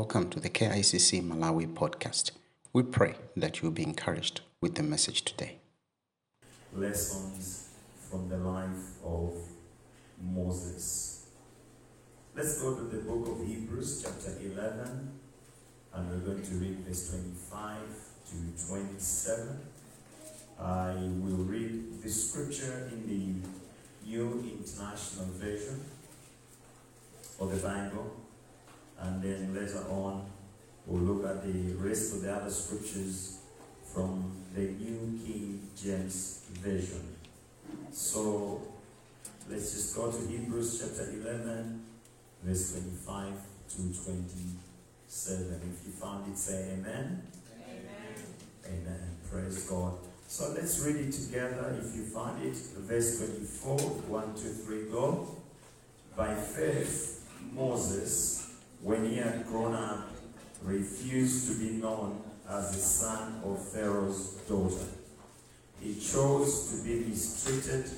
Welcome to the KICC Malawi podcast. We pray that you'll be encouraged with the message today. lessons from the life of Moses. Let's go to the book of Hebrews, chapter 11, and we're going to read verse 25 to 27. I will read the scripture in the New International Version of the Bible, and then later on we'll look at the rest of the other scriptures from the New King James Version. So let's just go to Hebrews chapter 11, verse 25 to 27. If you found it, say amen. Amen. Amen. Praise God. So let's read it together. If you find it, verse 24, 1, 2, 3, go. By faith, Moses, when he had grown up, refused to be known as the son of Pharaoh's daughter. He chose to be mistreated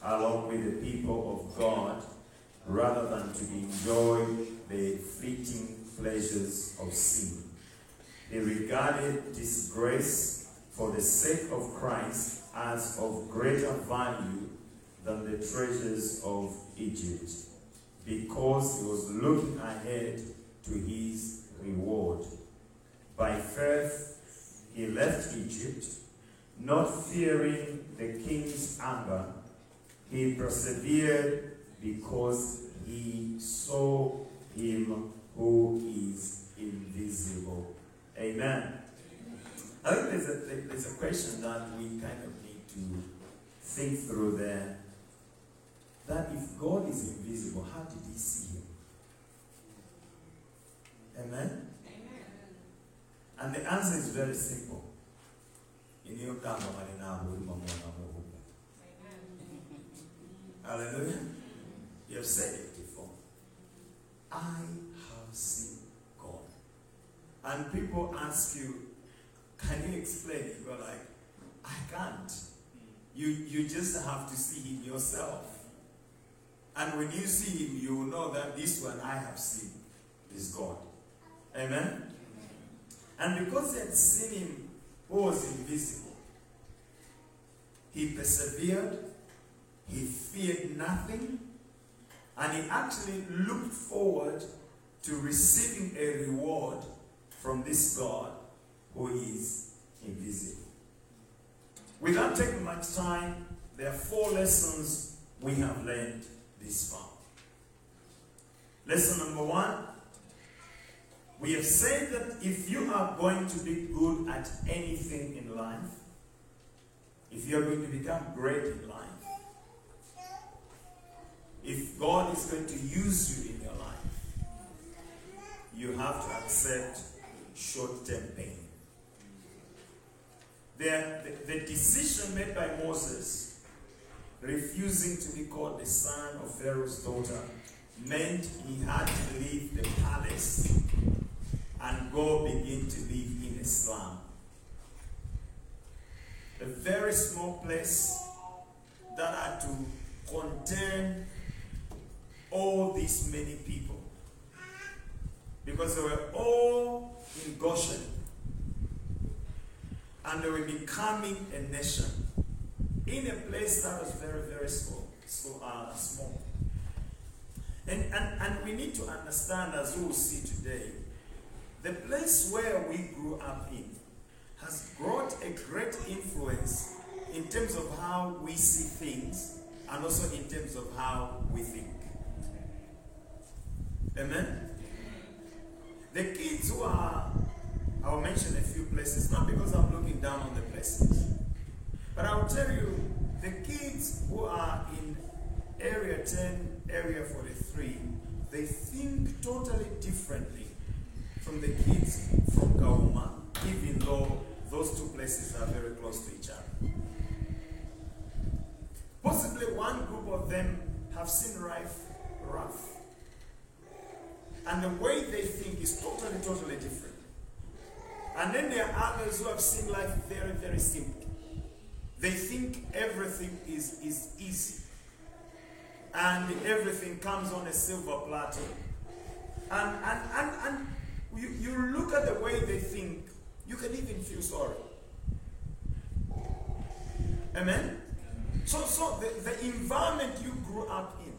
along with the people of God rather than to enjoy the fleeting pleasures of sin. He regarded disgrace for the sake of Christ as of greater value than the treasures of Egypt because he was looking ahead to his reward. By faith, he left Egypt, not fearing the king's anger. He persevered because he saw him who is invisible. Amen. I think there's a, there's a question that we kind of need to think through there. That if God is invisible, how did he see him? Amen? Amen? And the answer is very simple. In kama maninabu ulimwamwona Mungu. Hallelujah. You have said it before. I have seen God. And people ask you, can you explain it? You're like, I can't. You, you just have to see him yourself. And when you see him, you will know that this one I have seen is God. Amen? And because he had seen him who was invisible, he persevered, he feared nothing, and he actually looked forward to receiving a reward from this God who is invisible. Without taking much time, there are four lessons we have learned this far. Lesson number one we have said that if you are going to be good at anything in life, if you are going to become great in life, if God is going to use you in your life, you have to accept short term pain. The, the, the decision made by Moses, refusing to be called the son of Pharaoh's daughter, meant he had to leave the palace and go begin to live in Islam. A very small place that had to contain all these many people. Because they were all in Goshen. And they were becoming a nation in a place that was very, very small. So, uh, small. And, and, and we need to understand, as we will see today, the place where we grew up in has brought a great influence in terms of how we see things and also in terms of how we think. Amen? The kids who are, I will mention a few places, not because I'm looking down on the places, but I will tell you the kids who are in Area 10, Area 43, they think totally differently from the kids from Kauma, even though those two places are very close to each other. Possibly one group of them have seen life rough. And the way they think is totally, totally different. And then there are others who have seen life very, very simple. They think everything is, is easy. And everything comes on a silver platter. And, and, and, and you, you look at the way they think, you can even feel sorry. Amen? So, so the, the environment you grew up in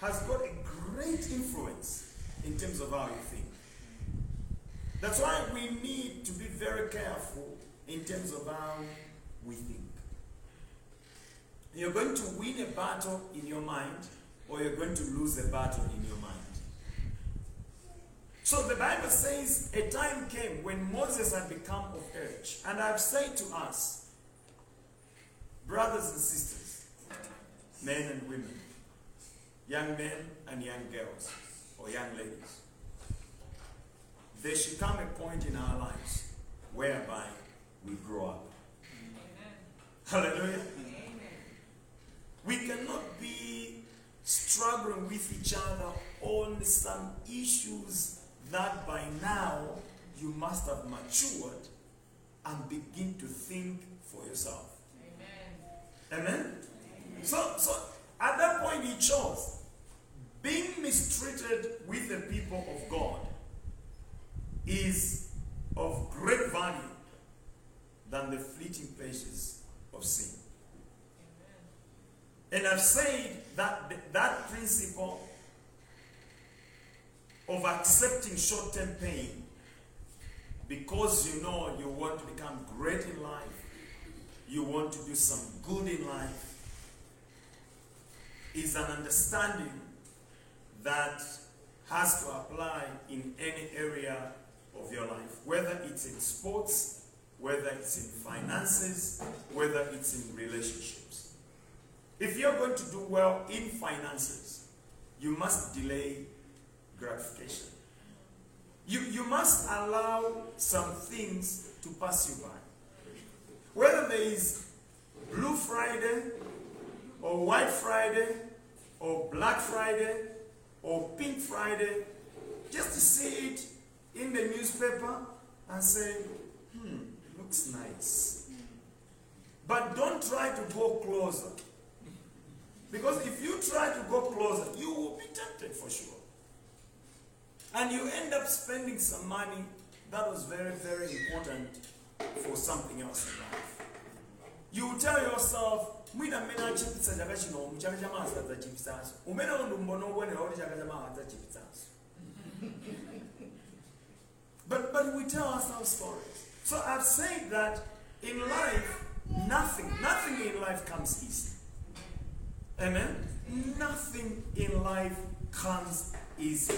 has got a great influence in terms of how you think. That's why we need to be very careful in terms of how we think. You're going to win a battle in your mind, or you're going to lose a battle in your mind. So the Bible says a time came when Moses had become of age. And I've said to us, brothers and sisters, men and women, young men and young girls, or young ladies, there should come a point in our lives whereby we grow up. Amen. Hallelujah. Amen. We cannot be struggling with each other on some issues that by now you must have matured and begin to think for yourself. Amen. Amen? Amen. So, so at that point he chose being mistreated with the people of God is of great value than the fleeting pleasures of sin. Amen. And I've said that that principle of accepting short term pain because you know you want to become great in life, you want to do some good in life, is an understanding that has to apply in any area of your life, whether it's in sports, whether it's in finances, whether it's in relationships. If you're going to do well in finances, you must delay gratification. You, you must allow some things to pass you by. Whether there is Blue Friday, or White Friday, or Black Friday, or Pink Friday, just to see it in the newspaper and say, hmm, looks nice. But don't try to go closer. Because if you try to go closer, you will be tempted for sure. And you end up spending some money that was very, very important for something else in life. You tell yourself, but but we tell ourselves stories so i've said that in life nothing nothing in life comes easy. Amen? Nothing in life comes easy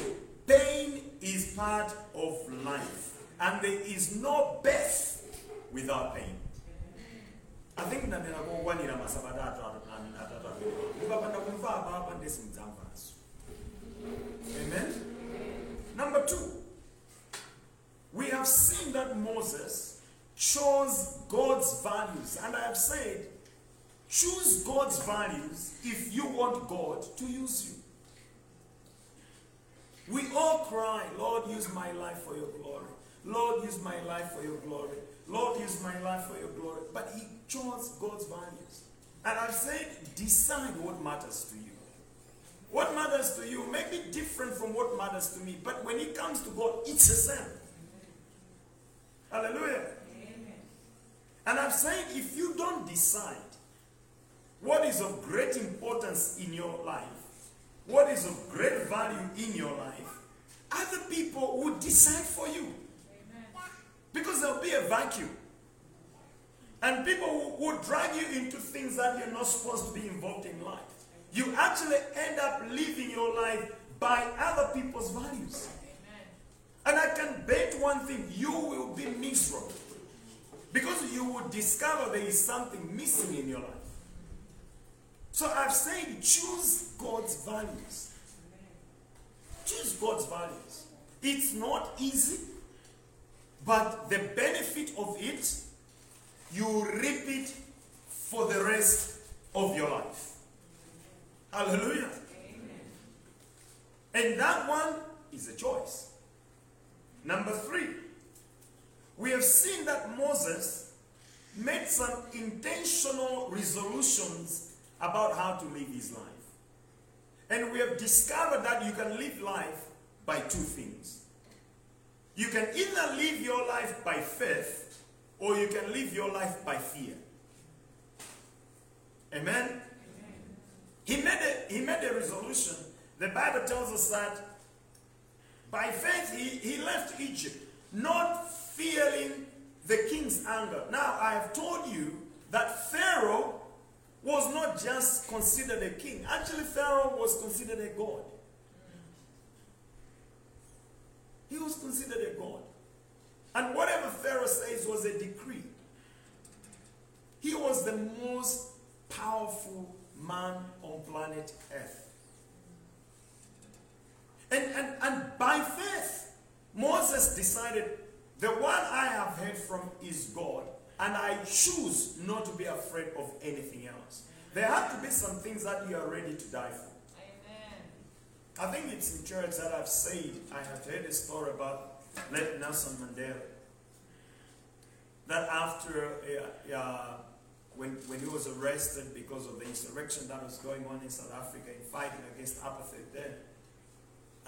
Pain is part of life, and there is no best without pain. I think ndamera kuwanira masabata atatu atatu ukapanda kumva apa ndesimdzamvaso amen? Number two we have seen that moses chose god's values and i have said choose god's values if you want god to use you we all cry, Lord, use my life for your glory. Lord, use my life for your glory. Lord, use my life for your glory. But he chose God's values. And I've said, decide what matters to you. What matters to you may be different from what matters to me. But when it comes to God, it's the same. Hallelujah. Amen. And I'm saying, if you don't decide what is of great importance in your life, what is of great value in your life, other people will decide for you. Amen. Because there'll be a vacuum. And people will, drag you into things that you're not supposed to be involved in life. You actually end up living your life by other people's values. And I can bet one thing you will be miserable. Because you will discover there is something missing in your life. So I've said choose God's values. Choose God's values. It's not easy, but the benefit of it, you reap it for the rest of your life. Hallelujah. Amen. And that one is a choice. Number three, we have seen that Moses made some intentional resolutions about how to live his life. And we have discovered that you can live life by two things. You can either live your life by faith or you can live your life by fear. Amen? He made a, he made a resolution. The Bible tells us that by faith he, he left Egypt, not fearing the king's anger. Now, I have told you that Pharaoh was not just considered a king. Actually, Pharaoh was considered a god. He was considered a god. And whatever Pharaoh says was a decree. He was the most powerful man on planet Earth. And, and, and by faith, Moses decided the one I have heard from is God, and I choose not to be afraid of anything else. There have to be some things that you are ready to die for. Amen. I think it's in church that I've said, I have heard a story about Nelson Mandela. That after, uh, uh, when, when he was arrested because of the insurrection that was going on in South Africa in fighting against apartheid then,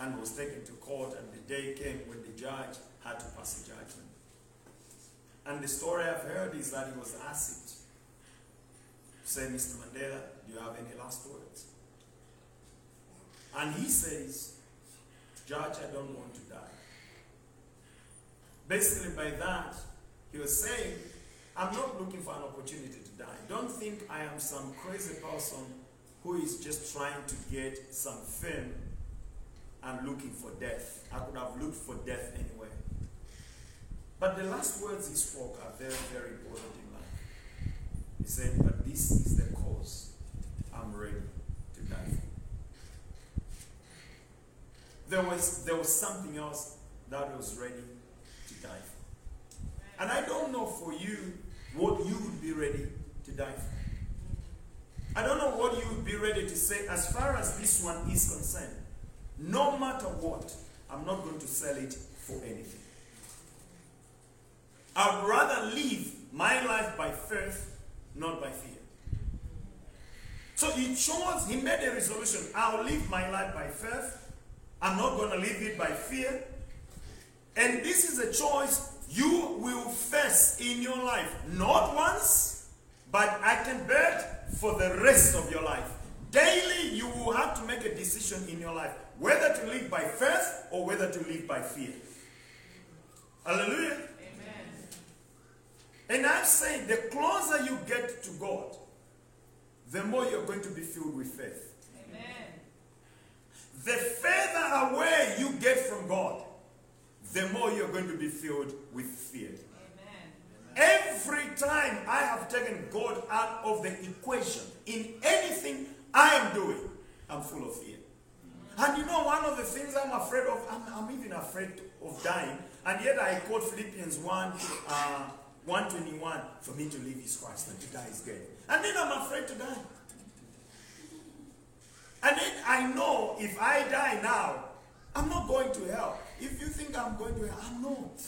and was taken to court, and the day came when the judge had to pass a judgment. And the story I've heard is that he was asked, say, Mr. Mandela, do you have any last words? And he says, Judge, I don't want to die. Basically, by that, he was saying, I'm not looking for an opportunity to die. Don't think I am some crazy person who is just trying to get some fame and looking for death. I could have looked for death anywhere. But the last words he spoke are very, very important in life. He said, But this is the cause I'm ready to die for. There was, there was something else that was ready to die for. And I don't know for you what you would be ready to die for. I don't know what you would be ready to say as far as this one is concerned. No matter what, I'm not going to sell it for anything. I'd rather live my life by faith, not by fear. So he chose, he made a resolution I'll live my life by faith. I'm not going to live it by fear. And this is a choice you will face in your life. Not once, but I can bet for the rest of your life. Daily, you will have to make a decision in your life whether to live by faith or whether to live by fear. Hallelujah. And I'm saying the closer you get to God, the more you're going to be filled with faith. Amen. The further away you get from God, the more you're going to be filled with fear. Amen. Every time I have taken God out of the equation in anything I am doing, I'm full of fear. And you know, one of the things I'm afraid of, I'm, I'm even afraid of dying. And yet I quote Philippians 1, uh, 121, for me to live is Christ and to die is gain. And then I'm afraid to die. And then I know if I die now, I'm not going to hell. If you think I'm going to hell, I'm not.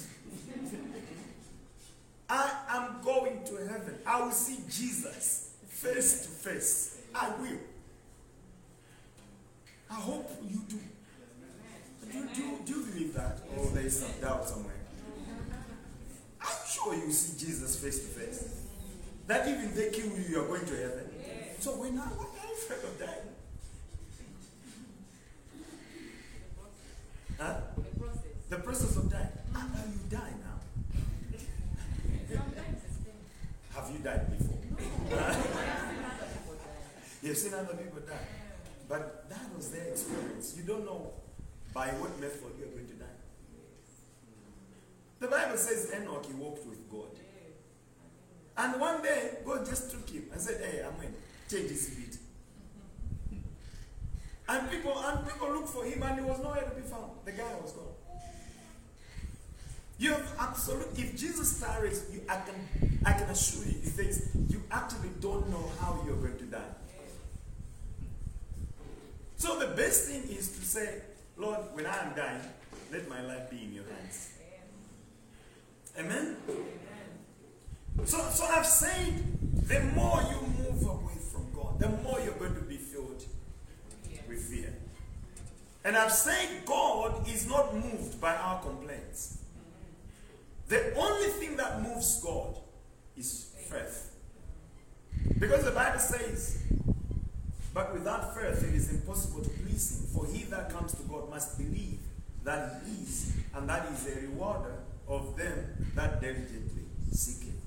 I am going to heaven. I will see Jesus face to face. I will. I hope you do. Do, do, do you believe that? Or there is some doubt somewhere? I'm sure you see Jesus face to face. That even they kill you, you are going to heaven. So when I, when are you afraid of dying? Huh? The process. The process of dying. How how you die now? Sometimes it's painful. Have you died before? I have seen other people die. You've seen other people die. But that was their experience. You don't know by what method you're going to. The Bible says Enoch he walked with God. And one day, God just took him and said, Hey, I'm going to change his beat. And people and people looked for him and he was nowhere to be found. The guy was gone. You have absolute if Jesus tarries, you I can I can assure you things you actually don't know how you're going to die. So the best thing is to say, Lord, when I am dying, let my life be in your hands. Amen? So, so I've said, the more you move away from God, the more you're going to be filled with fear. And I've said God is not moved by our complaints. The only thing that moves God is faith. Because the Bible says, but without faith it is impossible to please him. For he that comes to God must believe that he is, and that he is a rewarder of them that diligently seek him.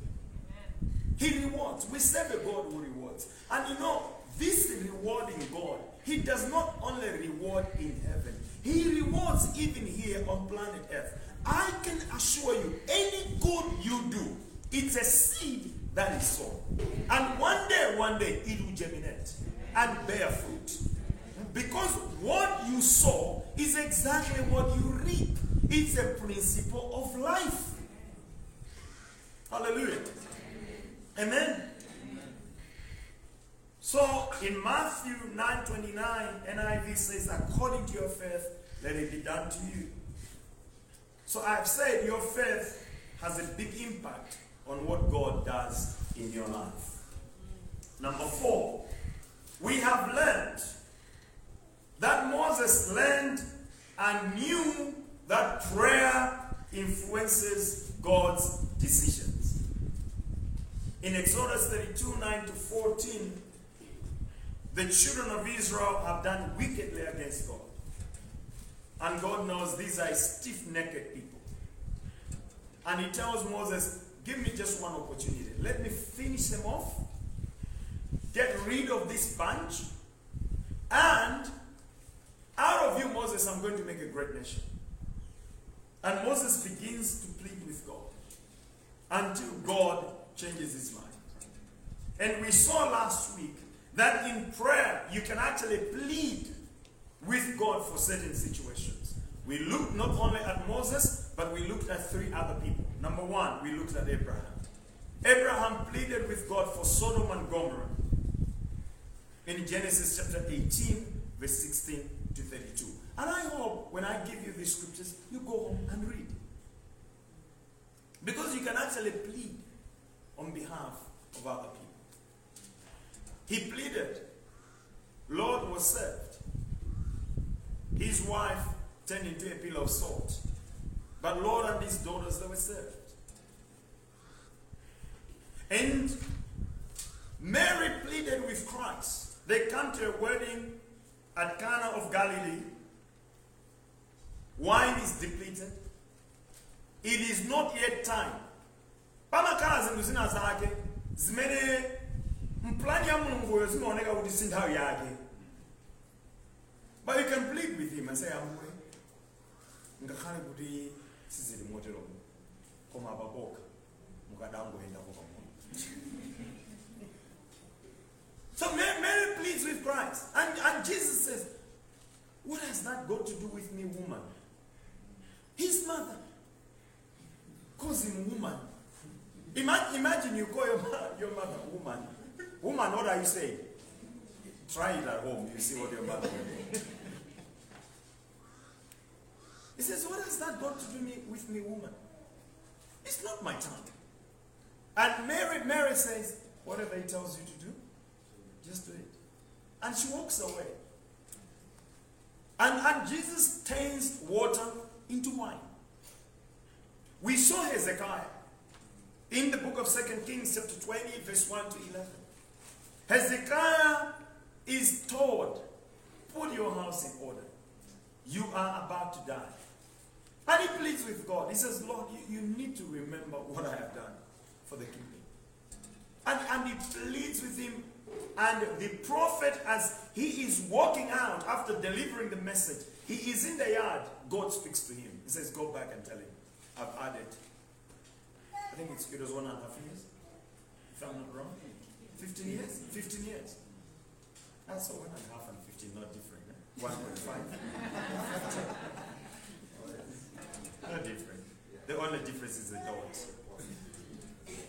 He rewards. We serve a God who rewards. And you know, this rewarding God, He does not only reward in heaven, He rewards even here on planet Earth. I can assure you, any good you do, it's a seed that is sown. And one day, one day, it will germinate and bear fruit. Because what you sow is exactly what you reap. It's a principle of life. Hallelujah. Amen. So in Matthew 9:29, NIV says, according to your faith, let it be done to you. So I've said your faith has a big impact on what God does in your life. Number four, we have learned that Moses learned and knew that prayer influences God's decisions. In Exodus 32 9 to 14, the children of Israel have done wickedly against God. And God knows these are stiff necked people. And He tells Moses, Give me just one opportunity. Let me finish them off, get rid of this bunch, and out of you, Moses, I'm going to make a great nation. And Moses begins to plead with God until God changes his mind. And we saw last week that in prayer, you can actually plead with God for certain situations. We looked not only at Moses, but we looked at three other people. Number one, we looked at Abraham. Abraham pleaded with God for Sodom and Gomorrah in Genesis chapter 18, verse 16 to 32. And I hope when I give you these scriptures, you go home and read. Because you can actually plead on behalf of other people. He pleaded. Lot was served. His wife turned into a pillar of salt. But Lot and his daughters, they were served. And Mary pleaded with Christ. They come to a wedding at Cana of Galilee. Wine is depleted. It is not yet time. pamakhala zinthu zina zake zimene mplani ya mulunguyo zimaoneka kuti si nthawi yake but you can plead with him and say ambuye ngakhale kuti sizili moteromo koma apapoka mukadangoendako pamwe so Mary pleads with Christ and, and Jesus says what has that got to do with me woman his mother calls him woman Imagine, imagine you call your, your mother woman. Woman, what are you saying? Try it at home. You see what your mother will do. He says, What has that got to do me, with me, woman? It's not my time. And Mary, Mary says, Whatever he tells you to do, just do it. And she walks away. And, and Jesus turns water into wine. We saw Hezekiah in the book of Second Kings, chapter 20, verse 1 to 11. Hezekiah is told, Put your house in order. You are about to die. And he pleads with God. He says, Lord, you, you need to remember what I have done for the kingdom. And, and he pleads with him. And the prophet, as he is walking out after delivering the message, he is in the yard. God speaks to him. He says, Go back and tell him, I've added I think it's, it was one and a half years, if I'm not wrong. 15 years? 15 years. That's one and a half and 15, not different. Eh? 1.5. not different. The only difference is the dot.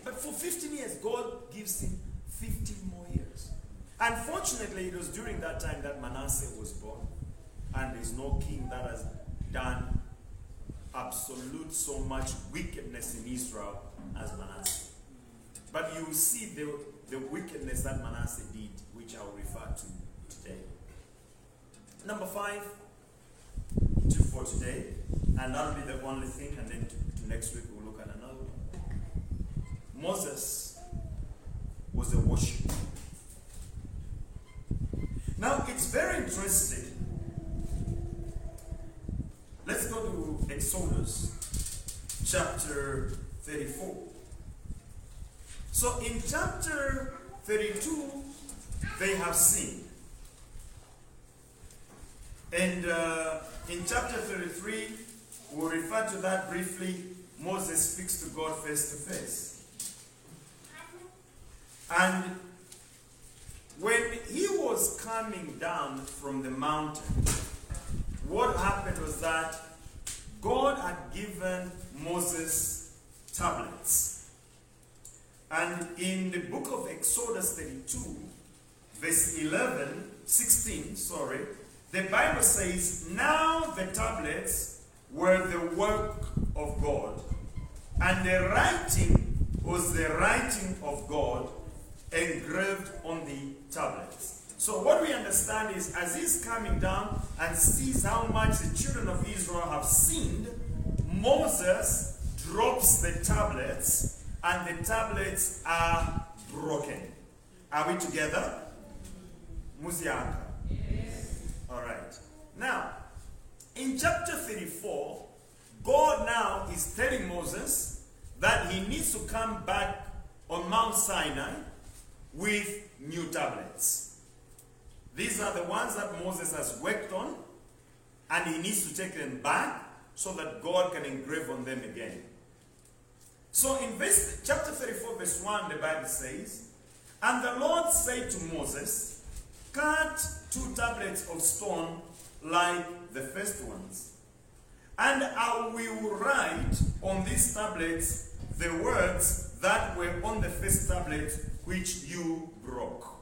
But for 15 years, God gives him 15 more years. Unfortunately, it was during that time that Manasseh was born. And there's no king that has done absolute so much wickedness in Israel as Manasseh. But you see the, the wickedness that Manasseh did, which I'll refer to today. Number five, to, for today, and that'll be the only thing, and then to, to next week we'll look at another one. Moses was a worshiper. Now it's very interesting. Let's go to Exodus chapter 34. So in chapter 32, they have sinned. And uh, in chapter 33, we'll refer to that briefly. Moses speaks to God face to face. And when he was coming down from the mountain, what happened was that God had given Moses tablets. And in the book of Exodus 32, verse 11, 16, sorry, the Bible says, Now the tablets were the work of God, and the writing was the writing of God engraved on the tablets. So, what we understand is as he's coming down and sees how much the children of Israel have sinned, Moses drops the tablets, and the tablets are broken. Are we together? Musiaka. All right. Now, in chapter 34, God now is telling Moses that he needs to come back on Mount Sinai with new tablets. These are the ones that Moses has worked on, and he needs to take them back so that God can engrave on them again. So in verse, chapter 34, verse 1, the Bible says, And the Lord said to Moses, Cut two tablets of stone like the first ones, and I will write on these tablets the words that were on the first tablet which you broke.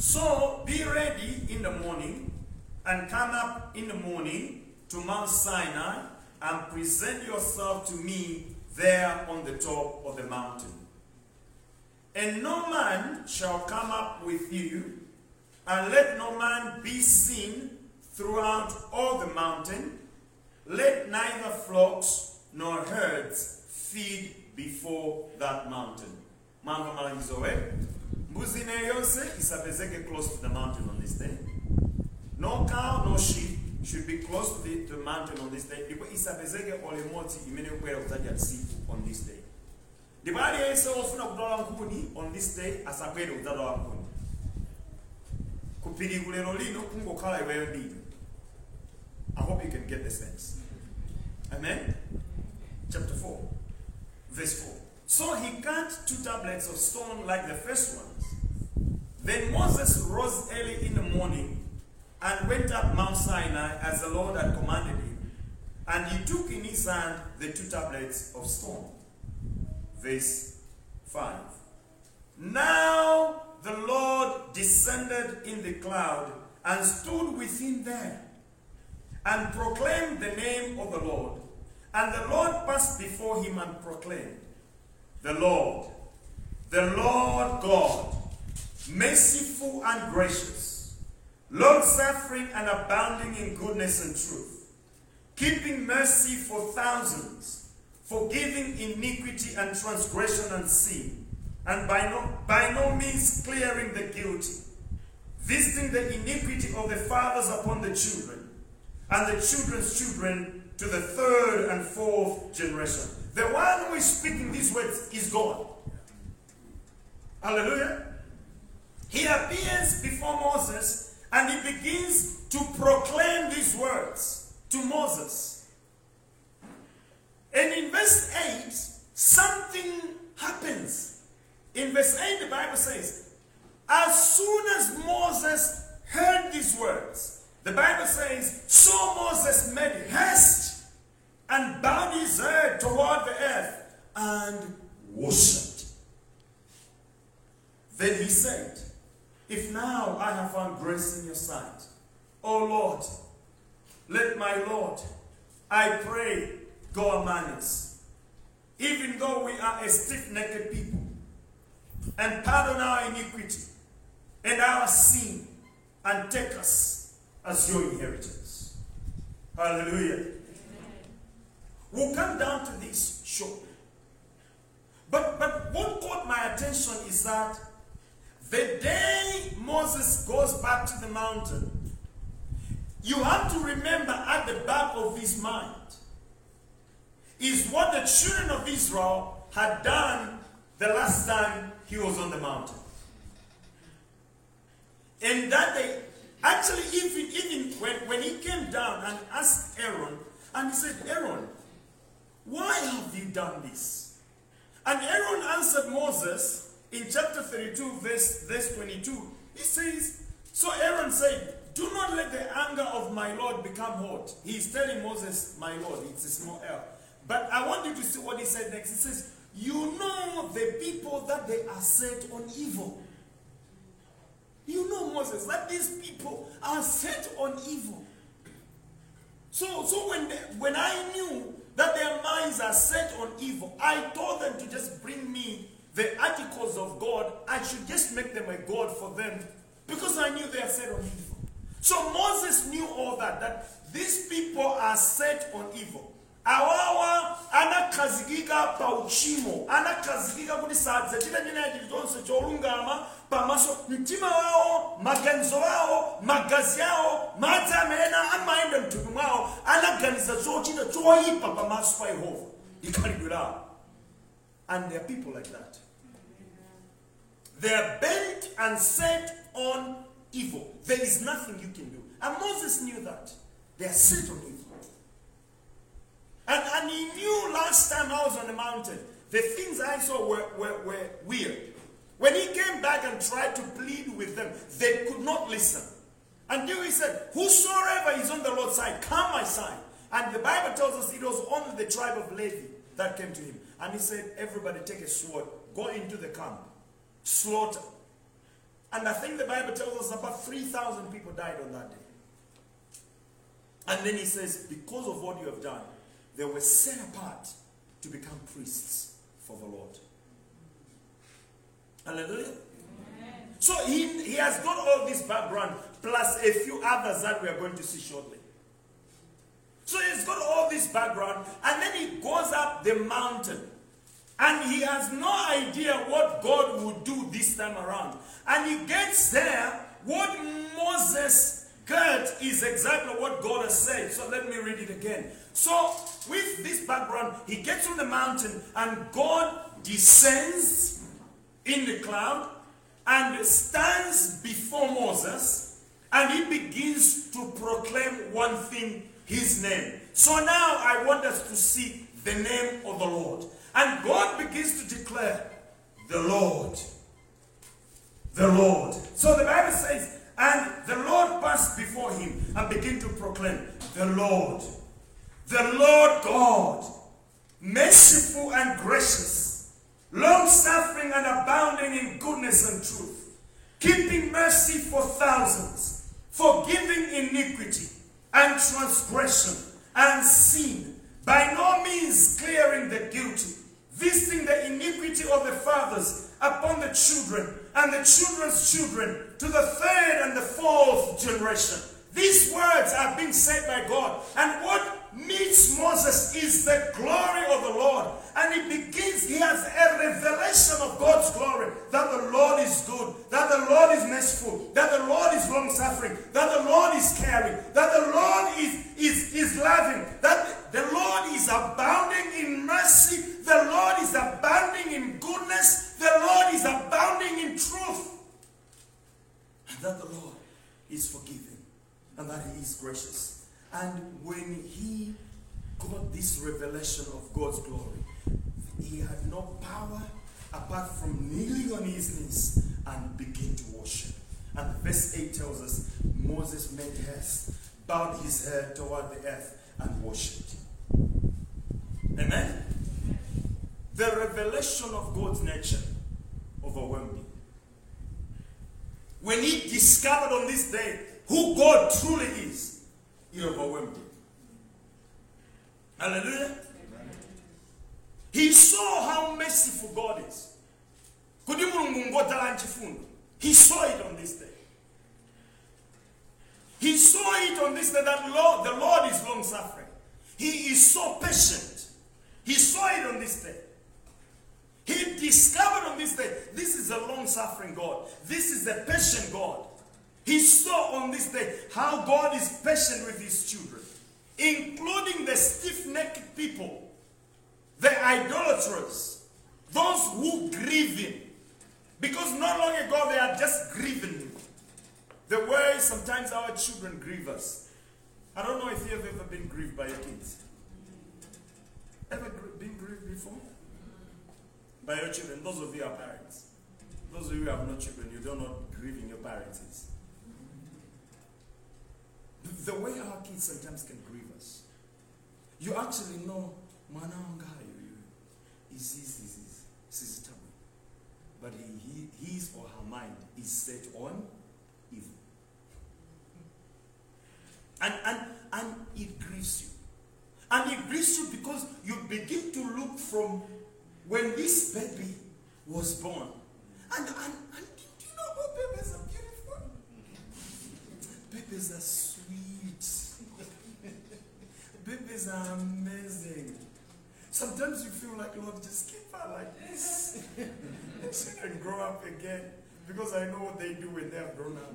So be ready in the morning and come up in the morning to Mount Sinai and present yourself to me there on the top of the mountain. And no man shall come up with you, and let no man be seen throughout all the mountain. Let neither flocks nor herds feed before that mountain. Mambo malangizowe. Mbuzi na yonse isapezeke close to the mountain on this day. No cow, no sheep should be close to the, to the mountain on this day. Because isapezeke ole moti imene kukwera kudzaja tsiku on this day. ndipo aliyense ofuna kutola nkhuni on this day asakwere kudzatola nkhuni kupiriku lero lino kungokhala iweyo ndine i hope you can get the sense amen chapter 4 verse 4 so he cut two tablets of stone like the first ones then moses rose early in the morning and went up mount sinai as the lord had commanded him and he took in his hand the two tablets of stone verse 5. Now the Lord descended in the cloud and stood within there and proclaimed the name of the Lord. And the Lord passed before him and proclaimed, The Lord, the Lord God, merciful and gracious, long suffering and abounding in goodness and truth, keeping mercy for thousands forgiving iniquity and transgression and sin, and by no, by no means clearing the guilty, visiting the iniquity of the fathers upon the children, and the children's children to the third and fourth generation. The one who is speaking these words is God. Hallelujah. He appears before Moses and he begins to proclaim these words to Moses. And in verse 8, something happens. In verse 8, the Bible says, As soon as Moses heard these words, the Bible says, So Moses made haste and bowed his head toward the earth and worshipped. Then he said, If now I have found grace in your sight, O Lord, let my Lord, I pray, go among us. Even though we are a stiff necked people, and pardon our iniquity and our sin, and take us as your inheritance. Hallelujah. We'll come down to this shortly. But, but what caught my attention is that the day Moses goes back to the mountain, you have to remember at the back of his mind is what the children of Israel had done the last time he was on the mountain. And that they actually even even when, when he came down and asked Aaron, and he said, Aaron, why have you done this? And Aaron answered Moses in chapter 32, verse, verse 22. He says, So Aaron said, Do not let the anger of my Lord become hot. He's telling Moses, My Lord, it's a small L. But I want you to see what he said next. He says, You know the people that they are set on evil. You know, Moses, that these people are set on evil. So, so when, they, when I knew that their minds are set on evil, I told them to just bring me the articles of God. I should just make them a God for them because I knew they are set on evil. So Moses knew all that, that these people are set on evil. awawa anakhazikika pa uchimo anakhazikika kuti sadzachita china chilichonse cholungama pamaso mtima wawo maganizo wawo magazi awo madzi amene amayenda mthupi mwawo anaganiza chochita choyipa pamaso pa yehova ikhalidwe lawo and there are people like that they are bent and set on evil there is nothing you can do and moses knew that they are set on evil and, and he knew last time I was on the mountain, the things I saw were, were, were weird. When he came back and tried to plead with them, they could not listen. Until he said, Whosoever is on the Lord's side, come my side. And the Bible tells us it was only the tribe of Levi that came to him. And he said, Everybody take a sword, go into the camp, slaughter. And I think the Bible tells us about 3,000 people died on that day. And then he says, Because of what you have done, they were set apart to become priests for the Lord. Hallelujah. So he, he has got all this background plus a few others that we are going to see shortly. So he's got all this background and then he goes up the mountain and he has no idea what God would do this time around. And he gets there, what Moses got is exactly what God has said. So let me read it again. So, with this background, he gets on the mountain and God descends in the cloud and stands before Moses and he begins to proclaim one thing his name. So now I want us to see the name of the Lord. And God begins to declare, the Lord. The Lord. So the Bible says, and the Lord passed before him and began to proclaim, the Lord. The Lord God, merciful and gracious, long suffering and abounding in goodness and truth, keeping mercy for thousands, forgiving iniquity and transgression and sin, by no means clearing the guilty, visiting the iniquity of the fathers upon the children and the children's children to the third and the fourth generation. These words are being said by God. And what meets Moses is the glory of the Lord. And he begins, he has a revelation of God's glory that the Lord is good, that the Lord is merciful, that the Lord is long suffering, that the Lord is caring, that the Lord is, is, is loving, that the Lord is abounding in mercy, the Lord is abounding in goodness, the Lord is abounding in truth, and that the Lord is forgiving and that He is gracious. And when he got this revelation of God's glory, he had no power apart from kneeling on his knees and begin to worship. And verse 8 tells us Moses made haste, bowed his head toward the earth, and worshipped. Amen? The revelation of God's nature overwhelmed him. When he discovered on this day who God truly is, he overwhelmed him. Hallelujah. He saw how merciful God is. Kuti mulungu ngodala nchifundo. He saw it on this day. He saw it on this day that Lord, the Lord is long suffering. He is so patient. He saw it on this day. He discovered on this day this is a long suffering God, this is a patient God. He saw on this day how God is patient with his children, including the stiff necked people, the idolaters, those who grieve him. Because not long ago they are just grieving him. The way sometimes our children grieve us. I don't know if you have ever been grieved by your kids. Ever been grieved before? By your children, those of you are parents. Those of you who have no children, you don't know grieving your parents is. The way our kids sometimes can grieve us. You actually know, mwana his, is tabu. But he, he, his or her mind is set on evil. And, and, and it grieves you. And it grieves you because you begin to look from when this baby was born. And, and, and do you know what babies are beautiful? Babies are sweet. Babies are amazing. Sometimes you feel like, Lord, just keep her like this. and she can grow up again. Because I know what they do when they have grown up.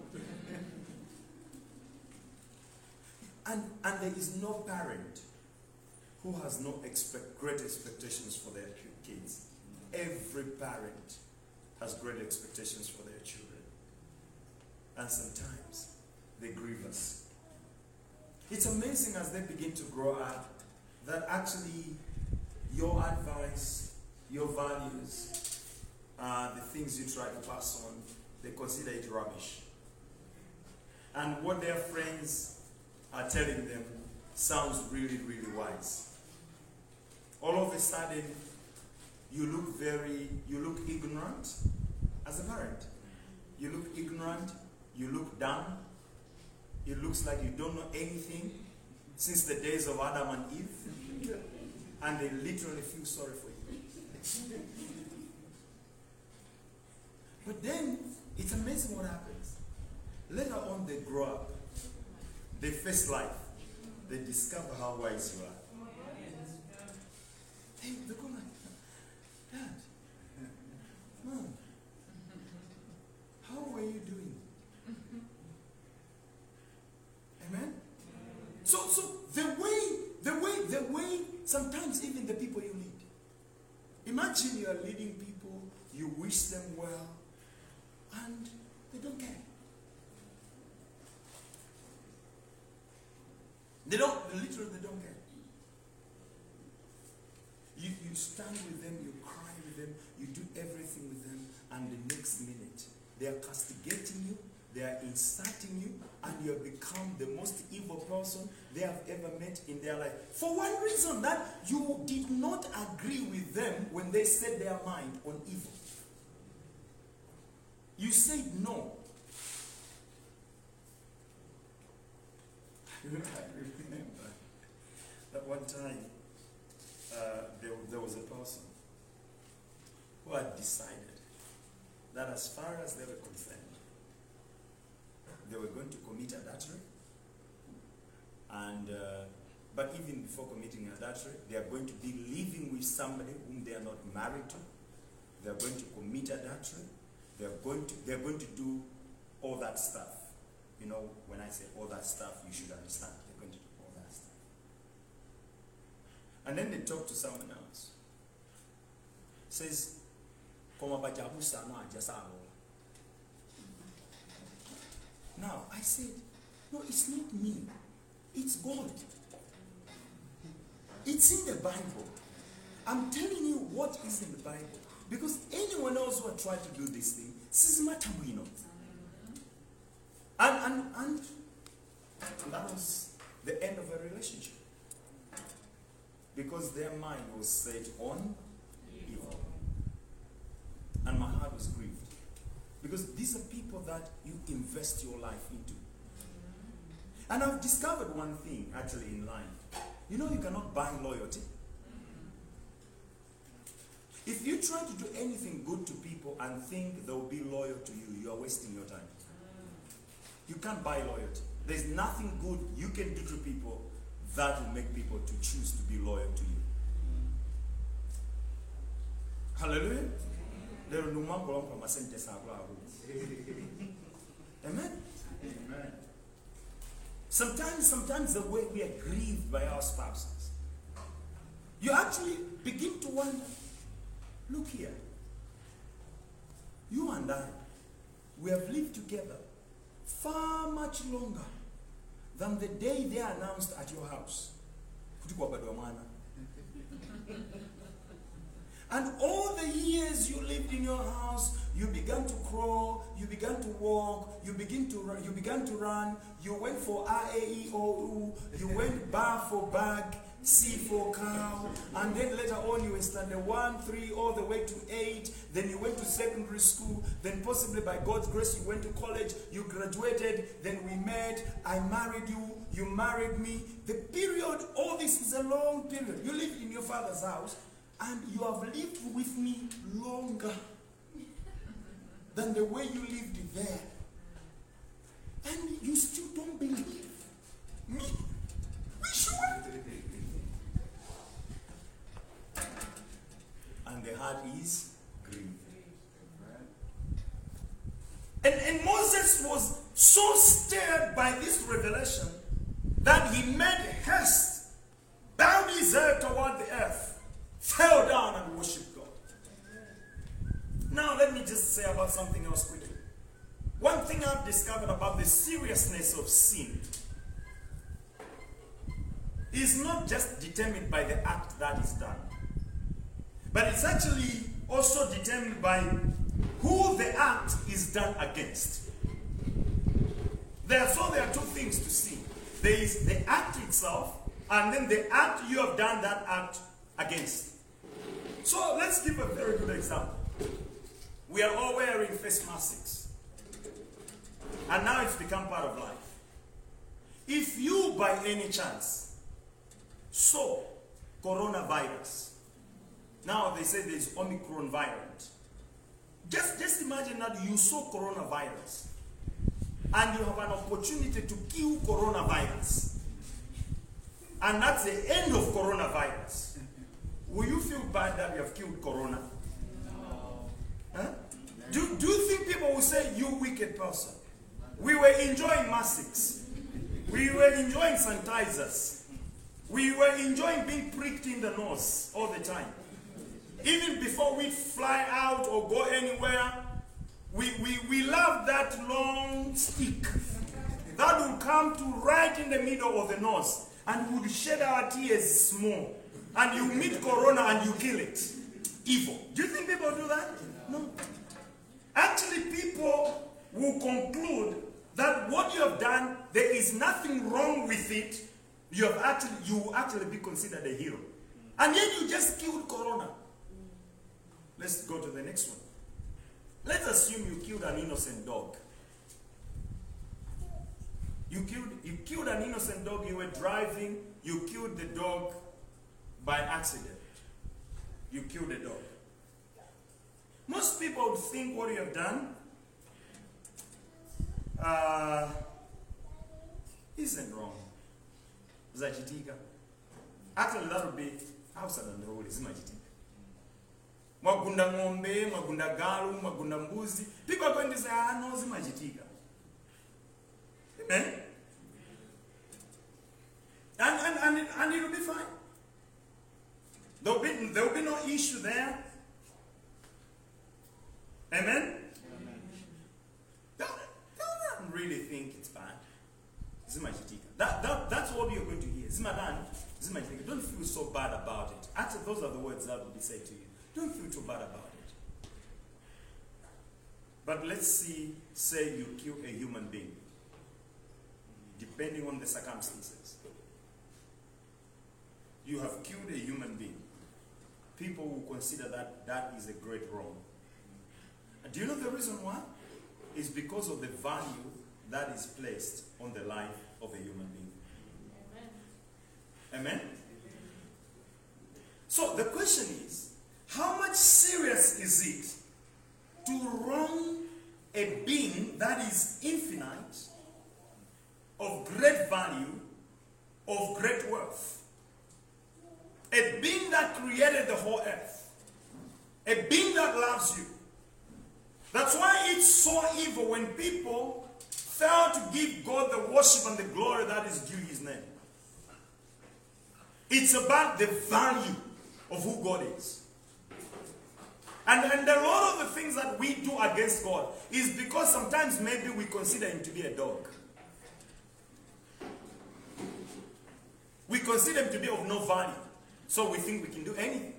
and, and there is no parent who has no expect, great expectations for their kids. Every parent has great expectations for their children. And sometimes they grieve us. It's amazing as they begin to grow up that actually your advice, your values, uh, the things you try to pass on, they consider it rubbish. And what their friends are telling them sounds really, really wise. All of a sudden, you look very, you look ignorant as a parent. You look ignorant, you look dumb, it looks like you don't know anything since the days of Adam and Eve, and they literally feel sorry for you. But then, it's amazing what happens. Later on, they grow up, they face life, they discover how wise you are. Hey, they go like, Dad, Mom, how are you doing? Amen? So, so the way, the way, the way, sometimes even the people you lead. Imagine you are leading people, you wish them well, and they don't care. They don't, literally, they don't care. You, you stand with them, you cry with them, you do everything with them, and the next minute, they are castigating you, they are insulting you, and you have become the most evil person they have ever met in their life. For one reason that you did not agree with them when they set their mind on evil. You said no. That one time uh, there, there was a person who had decided that as far as they were concerned, they were going to commit adultery. And, uh, but even before committing adultery, they are going to be living with somebody whom they are not married to. They are going to commit adultery. They are going to, they are going to do all that stuff. You know, when I say all that stuff, you should understand. They're going to do all that stuff. And then they talk to someone else. Says. Now I said, no, it's not me. It's God. It's in the Bible. I'm telling you what is in the Bible. Because anyone else who tried to do this thing, this is matamino. And, and, and, and that was the end of a relationship. Because their mind was set on evil. And my heart was grieved. Because these are people that you invest your life into. And I've discovered one thing actually in life. You know, you cannot buy loyalty. If you try to do anything good to people and think they'll be loyal to you, you are wasting your time. You can't buy loyalty. There's nothing good you can do to people that will make people to choose to be loyal to you. hallelujah. Lero ndi umwambo lwankula masentesi akuluakulu amen. Sometimes sometimes the way we are grieved by our spouses you actually begin to wonder look here. You and i we have lived together far much longer than the day they are announced at your house and all the years you lived in your house, you began to crawl, you began to walk, you begin to you began to run, you went for R A E O U, you went bar for bag, C for cow, and then later on you were standard one, three, all the way to eight, then you went to secondary school, then possibly by God's grace you went to college, you graduated, then we met, I married you, you married me. The period, all this is a long period. You lived in your father's house, and you have lived with me longer than the way you lived there. And you still don't believe me. We should. And the heart is grieved. And, and Moses was so stirred by this revelation that he made haste, bowed his head toward the earth, fell down and worshiped God. Now, let me just say about something else quickly. One thing I've discovered about the seriousness of sin is not just determined by the act that is done, but it's actually also determined by who the act is done against. Therefore, there are two things to see there is the act itself, and then the act you have done that act against. So, let's give a very good example. We are all wearing face masks, and now it's become part of life. If you, by any chance, saw coronavirus, now they say there's Omicron variant. Just, just imagine that you saw coronavirus and you have an opportunity to kill coronavirus. And that's the end of coronavirus. Will you feel bad that you have killed corona? Huh? Do, do you think people will say, you wicked person? We were enjoying masks. We were enjoying sanitizers. We were enjoying being pricked in the nose all the time. Even before we fly out or go anywhere, we, we, we love that long stick that will come to right in the middle of the nose and would shed our tears small. And you meet corona and you kill it. Evil. Do you think people do that? No. Actually, people will conclude that what you have done, there is nothing wrong with it. You have actually you will actually be considered a hero. And yet you just killed corona. Let's go to the next one. Let's assume you killed an innocent dog. You killed, you killed an innocent dog, you were driving, you killed the dog by accident. You killed the dog. Most people would think what you have done uh, isn't wrong. Zachitika. Actually, that would be outside the rule, zimachitika. Mwagunda ng'ombe mwagunda galu mwagunda mbuzi. Going to say ah zimachitika amen and, and, and, it, and it'll be fine. There'll be, there'll be no issue there. Amen? Don't, don't really think it's bad. That, that, that's what you're going to hear. Zimadani. Don't feel so bad about it. Actually those are the words that will be said to you don't feel too bad about it. But let's see, say you kill a human being, depending on the circumstances. You have killed a human being. People will consider that that is a great wrong. And do you know the reason why? It's because of the value that is placed on the life of a human being. Amen? Amen? So the question is, how much serious is it to wrong a being that is infinite, of great value, of great worth? A being that created the whole earth. a being that loves you. That's why it's so evil when people fail to give God the worship and the glory that is due his name. It's about the value of who God is. And, and a lot of the things that we do against God is because sometimes maybe we consider him to be a dog. We consider him to be of no value. So we think we can do anything.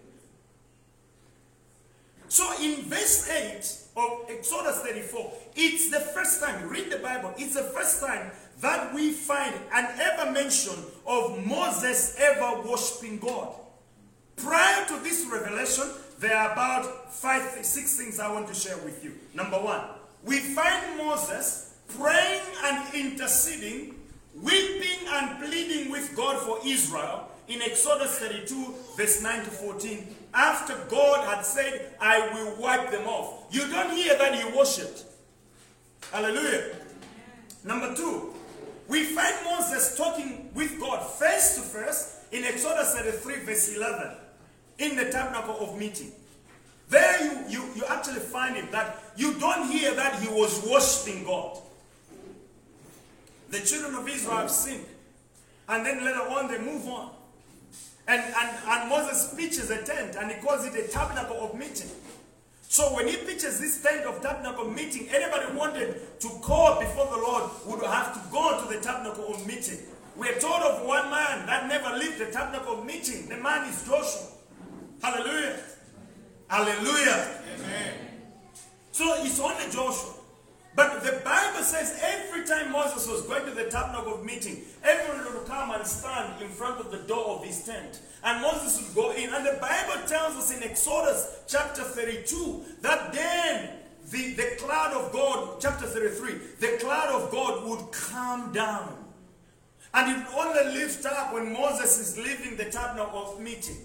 So in verse 8 of Exodus 34, it's the first time, read the Bible, it's the first time that we find an ever mention of Moses ever worshiping God. Prior to this revelation, there are about five, six things I want to share with you. Number one, we find Moses praying and interceding, weeping and pleading with God for Israel in Exodus 32, verse 9 to 14, after God had said, I will wipe them off. You don't hear that he worshipped. Hallelujah. Number two, we find Moses talking with God face to face in Exodus 33, verse 11, in the tabernacle of meeting. There you, you, you actually find it that you don't hear that he was worshiping God. The children of Israel have sinned. And then later on they move on. And, and, and Moses pitches a tent and he calls it a tabernacle of meeting. So when he pitches this tent of tabernacle meeting, anybody wanted to call before the Lord would have to go to the tabernacle of meeting. We're told of one man that never left the tabernacle of meeting. The man is Joshua. Hallelujah. Hallelujah. Amen. So it's only Joshua. But the Bible says every time Moses was going to the tabernacle of meeting, everyone would come and stand in front of the door of his tent. And Moses would go in. And the Bible tells us in Exodus chapter 32 that then the, the cloud of God, chapter 33, the cloud of God would come down. And it only lift up when Moses is leaving the tabernacle of meeting.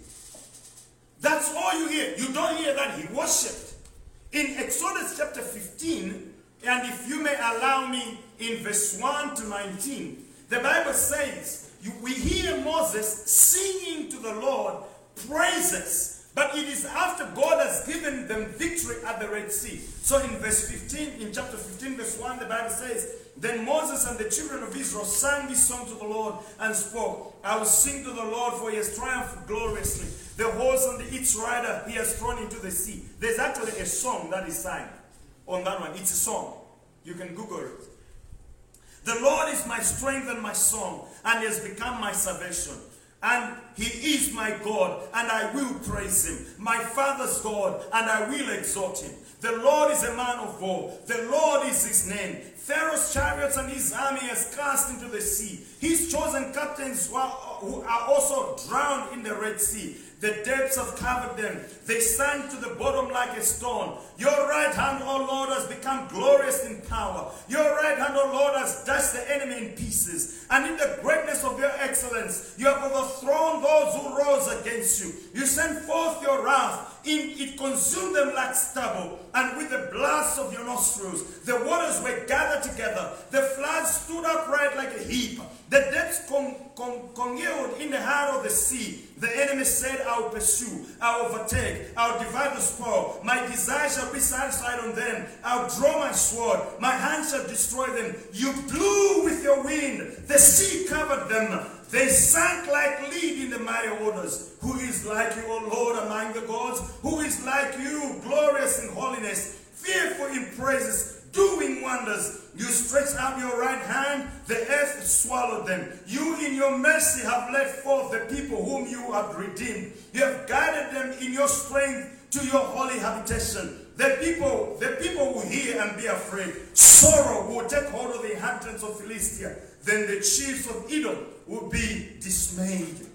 That's all you hear. You don't hear that he worshipped. In Exodus chapter 15, and if you may allow me, in verse 1 to 19, the Bible says, you, we hear Moses singing to the Lord praises, but it is after God has given them victory at the Red Sea. So in verse 15, in chapter 15, verse 1, the Bible says, Then Moses and the children of Israel sang this song to the Lord and spoke, I will sing to the Lord, for he has triumphed gloriously. The horse and the its rider he has thrown into the sea. There's actually a song that is sang on that one. It's a song. You can Google it. The Lord is my strength and my song, and he has become my salvation. And he is my God, and I will praise him. My father's God, and I will exalt him. The Lord is a man of war. The Lord is his name. Pharaoh's chariots and his army has cast into the sea. His chosen captains who are also drowned in the Red Sea. The depths have covered them. They sank to the bottom like a stone. Your right hand, O Lord, has become glorious in power. Your right hand, O Lord, has dashed the enemy in pieces. And in the greatness of your excellence, you have overthrown those who rose against you. You sent forth your wrath. In, it consumed them like stubble. And with the blast of your nostrils, the waters were gathered together. The floods stood upright like a heap. The depths con- con- congealed in the heart of the sea. The enemy said, I will pursue, I will overtake, I will divide the spoil. My desire shall be satisfied on them. I'll draw my sword, my hand shall destroy them. You blew with your wind, the sea covered them. They sank like lead in the mighty waters. Who is like you, O Lord, among the gods? Who is like you, glorious in holiness, fearful in praises, doing wonders? You stretched out your right hand, the earth swallowed them. You, in your mercy, have led forth the people whom you have redeemed. You have guided them in your strength to your holy habitation. The people, the people will hear and be afraid. Sorrow will take hold of the inhabitants of Philistia. Then the chiefs of Edom will be dismayed.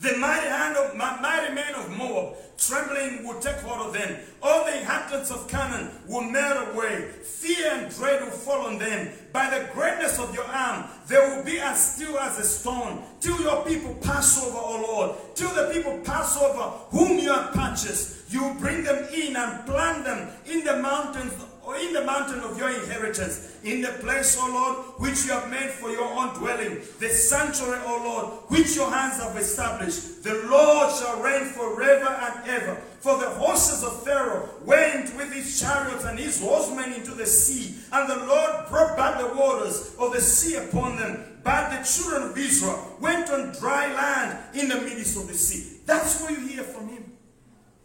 The mighty hand of mighty men of Moab, trembling will take hold of them. All the inhabitants of Canaan will melt away. Fear and dread will fall on them. By the greatness of your arm, they will be as still as a stone. Till your people pass over, O Lord. Till the people pass over, whom you have purchased. You will bring them in and plant them in the mountains or in the mountain of your inheritance, in the place, O Lord, which you have made for your own dwelling, the sanctuary, O Lord, which your hands have established. The Lord shall reign forever and ever. For the horses of Pharaoh went with his chariots and his horsemen into the sea, and the Lord brought back the waters of the sea upon them. But the children of Israel went on dry land in the midst of the sea. That's what you hear from him.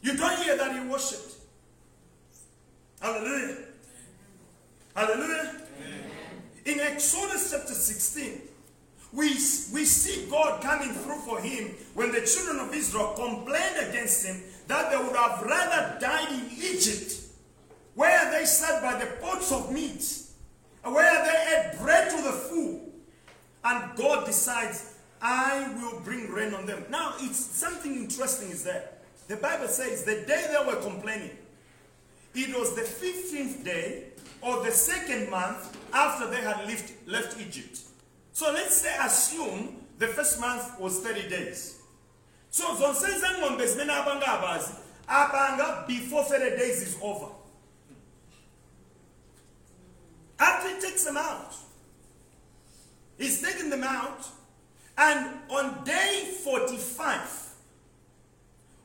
You don't hear that he worshipped. Hallelujah. Hallelujah. In Exodus chapter 16, we, we see God coming through for him when the children of Israel complained against him that they would have rather died in Egypt, where they sat by the pots of meat, where they ate bread to the full. And God decides, I will bring rain on them. Now, it's something interesting is there. The Bible says the day they were complaining, it was the 15th day of the second month after they had left, left Egypt. So let's say assume the first month was 30 days. So zonsenza ng'ombe zimene abazi before 30 days is over. After he takes them out, he's taking them out, and on day 45,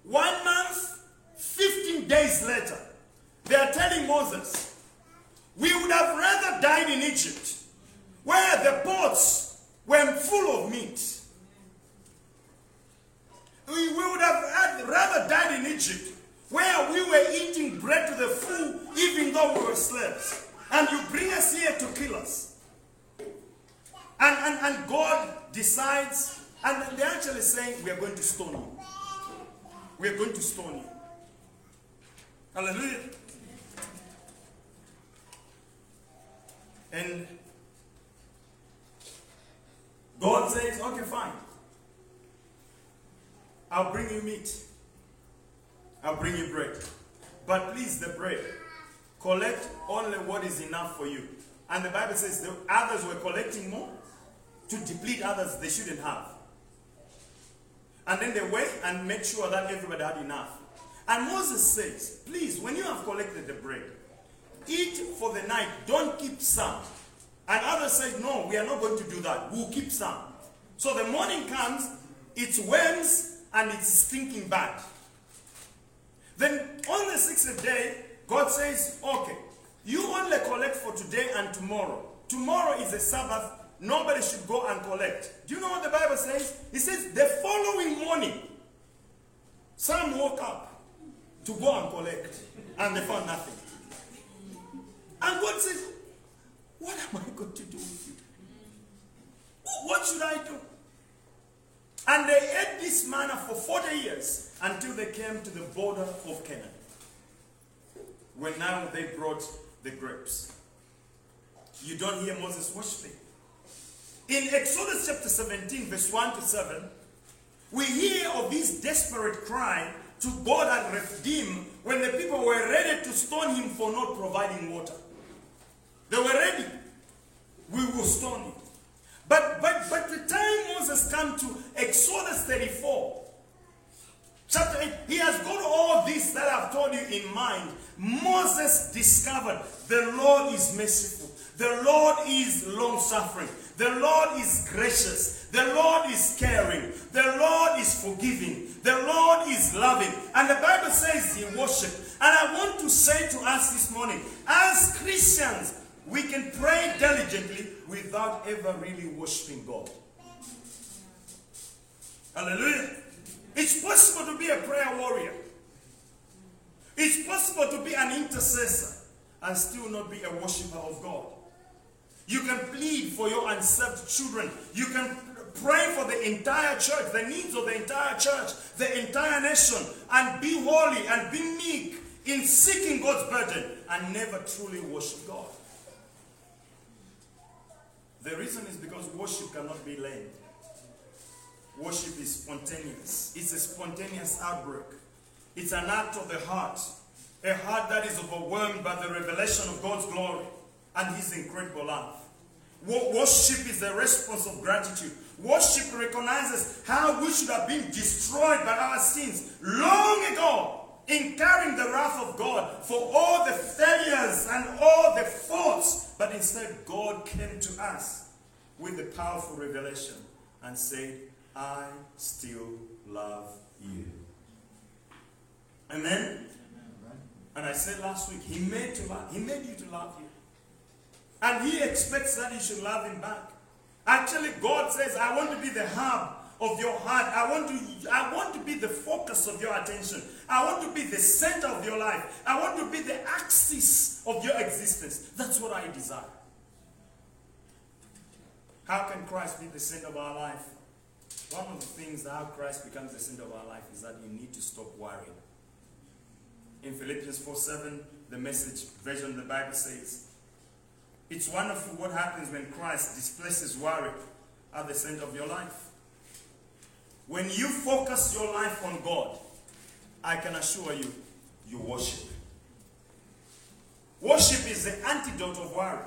one month, 15 days later, they are telling Moses, we would have rather died in Egypt, where the pots were full of meat. We, we would have had, rather died in Egypt, where we were eating bread to the full, even though we were slaves. And you bring us here to kill us. And, and, and God decides, and they're actually saying, we are going to stone you. We are going to stone you. Hallelujah. And God says, okay, fine. I'll bring you meat. I'll bring you bread. But please, the bread, collect only what is enough for you. And the Bible says the others were collecting more to deplete others they shouldn't have. And then they went and make sure that everybody had enough. And Moses says, please, when you have collected the bread, eat for the night, don't keep some. And others say, no, we are not going to do that. We'll keep some. So the morning comes, it's worms and it's stinking bad. Then on the sixth day, God says, okay, you only collect for today and tomorrow. Tomorrow is a Sabbath. Nobody should go and collect. Do you know what the Bible says? It says the following morning, some woke up to go and collect, and they found nothing. And God says, What am I going to do with you? What should I do? And they ate this manna for 40 years until they came to the border of Canaan. When now they brought the grapes. You don't hear Moses worshiping. In Exodus chapter 17, verse 1 to 7, we hear of this desperate cry to God and Rephidim when the people were ready to stone him for not providing water. They were ready. We will stone him. But but but the time Moses come to Exodus 34, chapter 8, he has got all this that I've told you in mind. Moses discovered the Lord is merciful. The Lord is long suffering. The Lord is gracious. The Lord is caring. The Lord is forgiving. The Lord is loving. And the Bible says he worshiped. And I want to say to us this morning, as Christians, we can pray diligently without ever really worshiping God. Hallelujah. It's possible to be a prayer warrior. It's possible to be an intercessor and still not be a worshiper of God. You can plead for your unsaved children. You can pray for the entire church, the needs of the entire church, the entire nation, and be holy and be meek in seeking God's burden and never truly worship God. The reason is because worship cannot be lame. Worship is spontaneous. It's a spontaneous outbreak. It's an act of the heart. A heart that is overwhelmed by the revelation of God's glory and His incredible love. Worship is a response of gratitude. Worship recognizes how we should have been destroyed by our sins long ago in carrying the wrath of God for all the failures and all the faults, but instead God came to us with the powerful revelation and said, I still love you. Amen. And I said last week, He made to love, He made you to love you. And He expects that you should love Him back. Actually, God says, I want to be the hub of your heart. I want to, I want to be the focus of your attention. I want to be the center of your life. I want to be the axis of your existence. That's what I desire. How can Christ be the center of our life? One of the things that how Christ becomes the center of our life is that you need to stop worrying. In Philippians 4 7, the message version of the Bible says, It's wonderful what happens when Christ displaces worry at the center of your life. When you focus your life on God, I can assure you, you worship. Worship is the antidote of worry.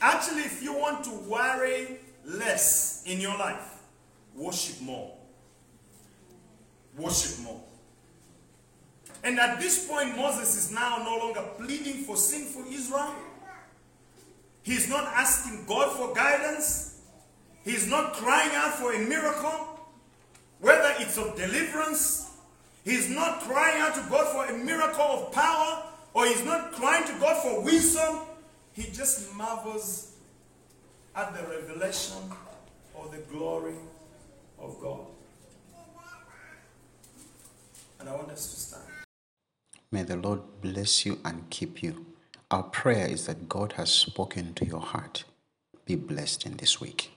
Actually, if you want to worry less in your life, worship more. Worship more. And at this point, Moses is now no longer pleading for sinful Israel. He's not asking God for guidance. He's not crying out for a miracle, whether it's of deliverance. He's not crying out to God for a miracle of power, or he's not crying to God for wisdom. He just marvels at the revelation of the glory of God. And I want us to stand. May the Lord bless you and keep you. Our prayer is that God has spoken to your heart. Be blessed in this week.